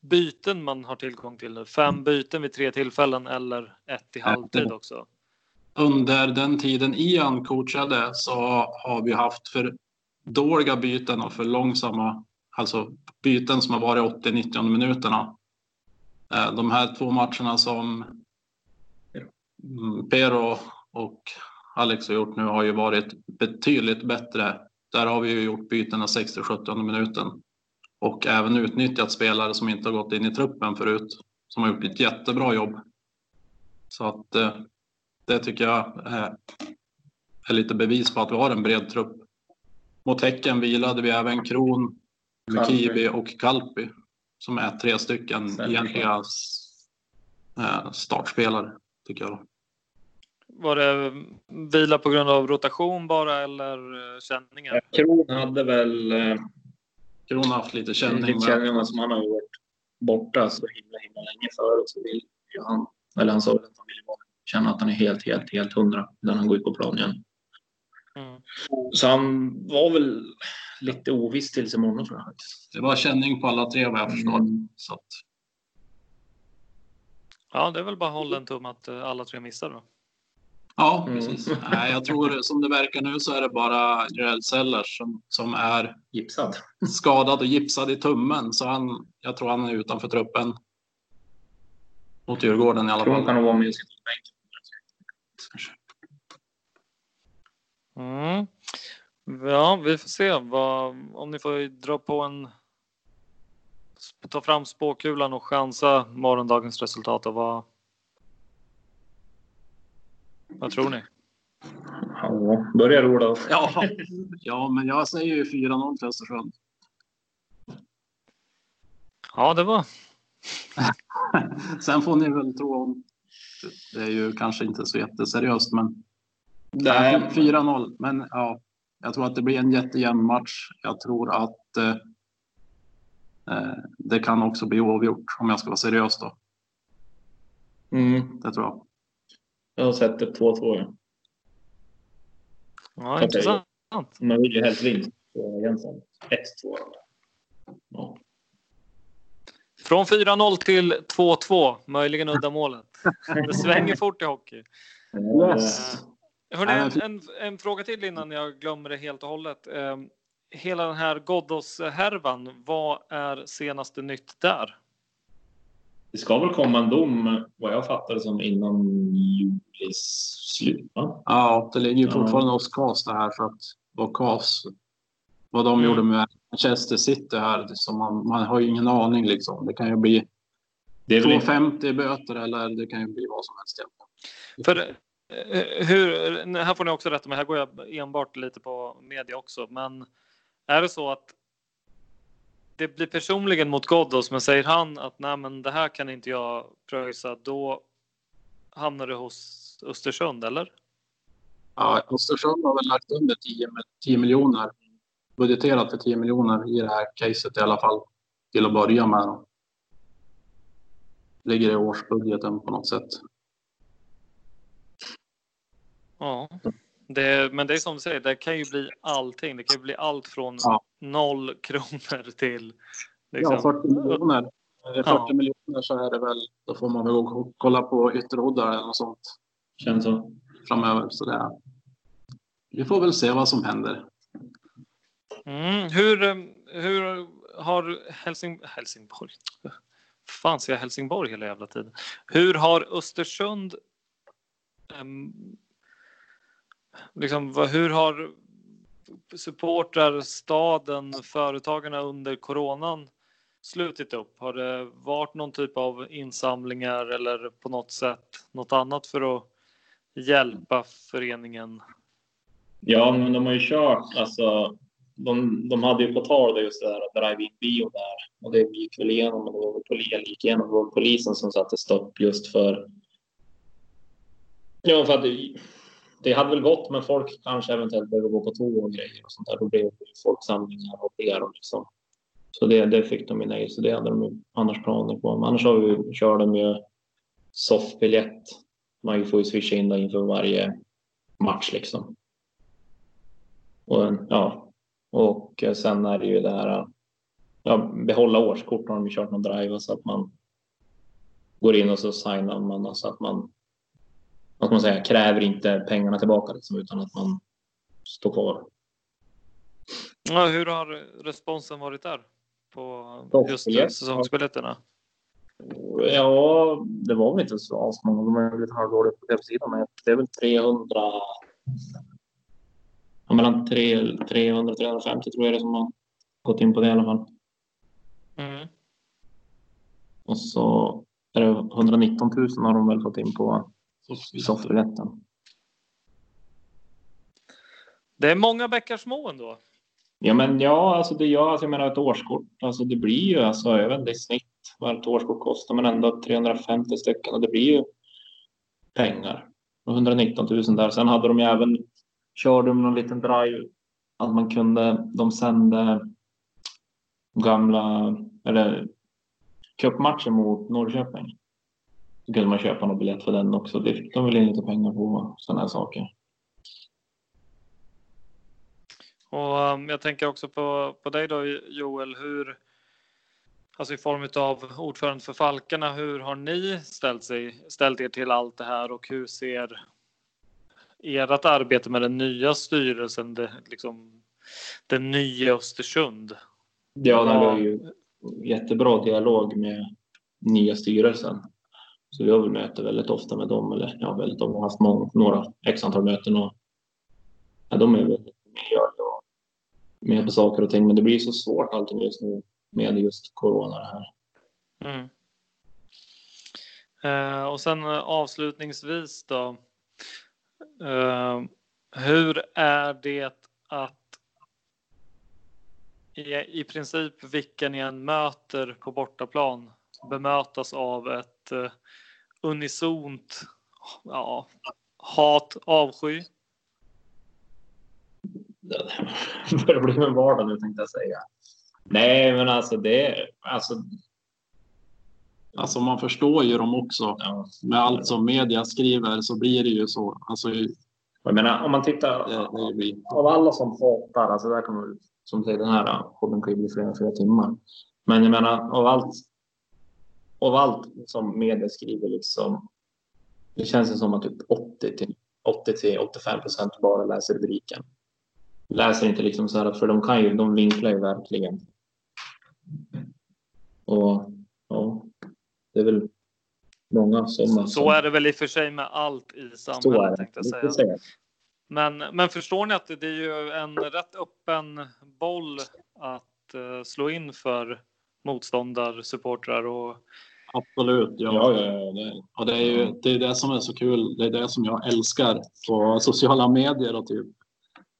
byten man har tillgång till nu? Fem byten vid tre tillfällen eller ett i halvtid också? Under den tiden Ian coachade så har vi haft för dåliga byten och för långsamma, alltså byten som har varit 80-90 minuterna. Eh, de här två matcherna som mm, Pero och Alex har gjort nu har ju varit betydligt bättre. Där har vi ju gjort bytena 60-70 minuten och även utnyttjat spelare som inte har gått in i truppen förut som har gjort ett jättebra jobb. Så att eh, det tycker jag är, är lite bevis på att vi har en bred trupp. Mot Häcken vilade vi även Kron, Mukibi och Kalpi som är tre stycken Sen- egentliga eh, startspelare tycker jag. Då. Var det vila på grund av rotation bara eller eh, känningar? Kron hade väl eh, Kron har haft lite känning. lite känningar som han har varit borta så himla himla länge förut så vill ju han, eller han sa att han ville vara- känna att han är helt, helt, helt hundra när han går ut på plan igen. Mm. Så han var väl lite oviss tills imorgon tror jag faktiskt. Det var känning på alla tre vad jag förstår. Mm. Så att, Ja, det är väl bara hålla en tum att eh, alla tre missar då. ja, Mm. precis. Nej, jag tror som det verkar nu så är det bara Jarell Sellers som, som är Gipsad. skadad och gipsad i tummen. Så han, jag tror han är utanför truppen. Mot Djurgården i alla Kron kan fall. nog vara med och sitta på Mm. Ja, vi får se vad, om ni får dra på en ta fram spåkulan och chansa morgondagens resultat och vad vad tror ni? Ja, börjar Olof. Ja, ja, men jag säger ju 4-0 till Östersund. Ja, det var Sen får ni väl tro om. Det är ju kanske inte så jätteseriöst, men Nej. 4-0. Men ja, jag tror att det blir en jättejämn match. Jag tror att eh, eh, det kan också bli oavgjort om jag ska vara seriös då. Mm, Det tror jag. jag har sett det 2-2. Ja. ja, intressant. Man vill ju helst vinst på Jensen. 1-2. Ja. Från 4-0 till 2-2, möjligen uddamålet. Det svänger fort i hockey. Yes. Hörrni, en, men- en, en fråga till innan jag glömmer det helt och hållet. Eh, hela den här Ghoddos-härvan, vad är senaste nytt där? Det ska väl komma en dom, vad jag fattar det som, innan julis slut? Va? Ja, det ligger ju Ja. fortfarande hos CAS det här för att vad CAS, vad de Mm. gjorde med Manchester City här, så man, man har ju ingen aning liksom. Det kan ju bli Det är väl inte... 2,50 i böter eller det kan ju bli vad som helst. För Eh, hur, här får ni också rätta mig, här går jag enbart lite på media också, men är det så att det blir personligen mot Ghoddos, men säger han att nej, men det här kan inte jag pröjsa, då hamnar det hos Östersund, eller? Ja, Östersund har väl lagt under 10, 10 miljoner. Budgeterat för 10 miljoner i det här caset i alla fall. Till att börja med. Ligger i årsbudgeten på något sätt. Ja, det, men det är som du säger, det kan ju bli allting. Det kan ju bli allt från Ja. noll kronor till liksom, Ja, 40 miljoner. Är det 40 Ja. miljoner så är det väl, då får man väl gå och kolla på ytterhoddar eller något sånt Känns så. framöver. Så det vi får väl se vad som händer. Mm, hur, eh, hur har Helsing, Helsingborg? Fan, säger jag Helsingborg hela jävla tiden? Hur har Östersund... em, liksom, vad- hur har supportrar, staden, företagarna under coronan slutit upp? Har det varit någon typ av insamlingar eller på något sätt något annat för att hjälpa föreningen? Ja, men de har ju kört, alltså. De, de hade ju på tal det just det där drive-in bio där och det gick väl igenom, men det var polisen, gick igenom, det var polisen som satte stopp just för. Ja, för att det, det hade väl gått, men folk kanske eventuellt behöver gå på toa och grejer och sånt där. Då blev det folksamlingar och PR och liksom. Så det, det fick de ju nej, så det hade de ju annars planer på. Men annars har vi, kör de ju soffbiljett. Man får ju swisha in det inför varje match liksom. Och, ja, och sen är det ju det här ja, behålla årskort har de ju kört någon drive så att man går in och så signar man så att man vad man säga, kräver inte pengarna tillbaka liksom, utan att man står kvar. Ja, hur har responsen varit där på just säsongsbiljetterna? Ja, det var väl inte så många. De är lite halvdåliga på hemsidan, men det är väl 300. Ja, mellan 300 och 350 tror jag det som har gått in på det i alla fall. Mm. Och så är det 119 000 har de väl fått in på soffbiljetten. Det är många bäckar små ändå. Ja, men ja, alltså det gör, alltså jag menar ett årskort, alltså det blir ju alltså, vet inte i snitt vad ett årskort kostar, men ändå 350 stycken och det blir ju pengar. 119 000 där. Sen hade de ju även, körde de någon liten drive att man kunde, de sände gamla, eller cupmatchen mot Norrköping. Då kunde man köpa någon biljett för den också. Det fick de väl in lite pengar på sådana här saker. Och um, jag tänker också på, på dig då Joel, hur, alltså i form av ordförande för Falkarna, hur har ni ställt, sig, ställt er till allt det här och hur ser ert arbete med den nya styrelsen, det, liksom, den nya Östersund? Ja, det var ju jättebra dialog med nya styrelsen. Så vi har väl möte väldigt ofta med dem, eller ja, väldigt, ofta, har haft många, några x antal möten och ja, de är väldigt med och med på saker och ting. Men det blir så svårt allting just nu med just corona det här. Mm. Eh, och sen eh, avslutningsvis då. Eh, hur är det att i, i princip vilka ni än möter på bortaplan bemötas av ett eh, unisont ja, hat, avsky? Det börjar bli en vardag nu tänkte jag säga. Nej, men alltså det alltså. Alltså man förstår ju dem också. Ja. Med allt som media skriver så blir det ju så. Alltså, jag menar om man tittar det, det blir... av alla som hatar, alltså där man som säger den här podden kan ju bli flera, flera timmar. Men jag menar av allt, av allt som media skriver liksom. Det känns som att typ 80 till 80 till 85 procent bara läser rubriken. Läser inte liksom så här, för de kan ju, de vinklar ju verkligen. Och ja, det är väl många som... Så är det väl i och för sig med allt i samhället tänkte jag säga. Men, men förstår ni att det är ju en rätt öppen boll att uh, slå in för motståndarsupportrar och Absolut, ja. ja, ja, ja. Det, och det är ju det, är det som är så kul. Det är det som jag älskar på sociala medier och typ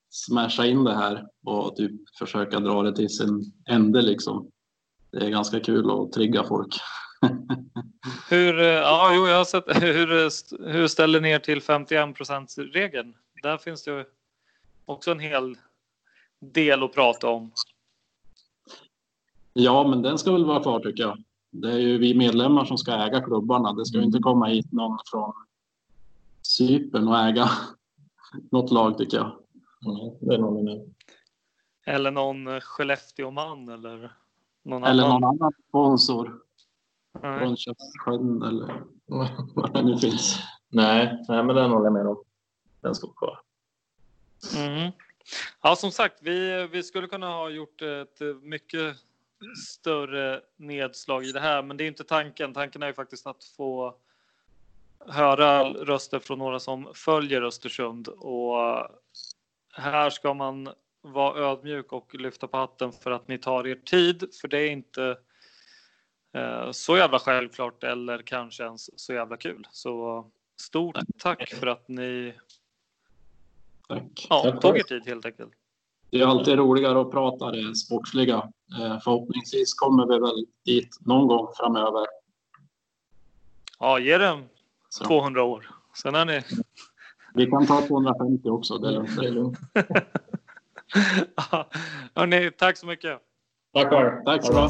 smasha in det här och typ försöka dra det till sin ände liksom. Det är ganska kul att trigga folk. hur, eh, ja, jo, jag har sett, hur, hur ställer ni er till 51% regeln? där finns det också en hel del att prata om. Ja, men den ska väl vara kvar tycker jag. Det är ju vi medlemmar som ska äga klubbarna. Det ska ju inte komma hit någon från Cypern och äga något lag tycker jag. Mm, det är någon eller någon Skellefteå-man eller någon eller annan. någon annan sponsor. Nej. Från Köpsjön eller vad det nu finns. Nej, nej men den håller jag med om den står kvar. Mm. Ja, som sagt, vi, vi skulle kunna ha gjort ett mycket större nedslag i det här, men det är inte tanken. Tanken är ju faktiskt att få höra röster från några som följer Östersund och här ska man vara ödmjuk och lyfta på hatten för att ni tar er tid, för det är inte eh, så jävla självklart eller kanske ens så jävla kul. Så stort tack för att ni Tack. Ja, Tack tog er tid helt enkelt. Det är alltid roligare att prata det sportsliga. Eh, förhoppningsvis kommer vi väl dit någon gång framöver. Ja, ge det 200 år. Sen är ni... Vi kan ta 250 också, det är lugnt. Det är lugnt. ja, hörni, tack så mycket. Tack. Tack så bra.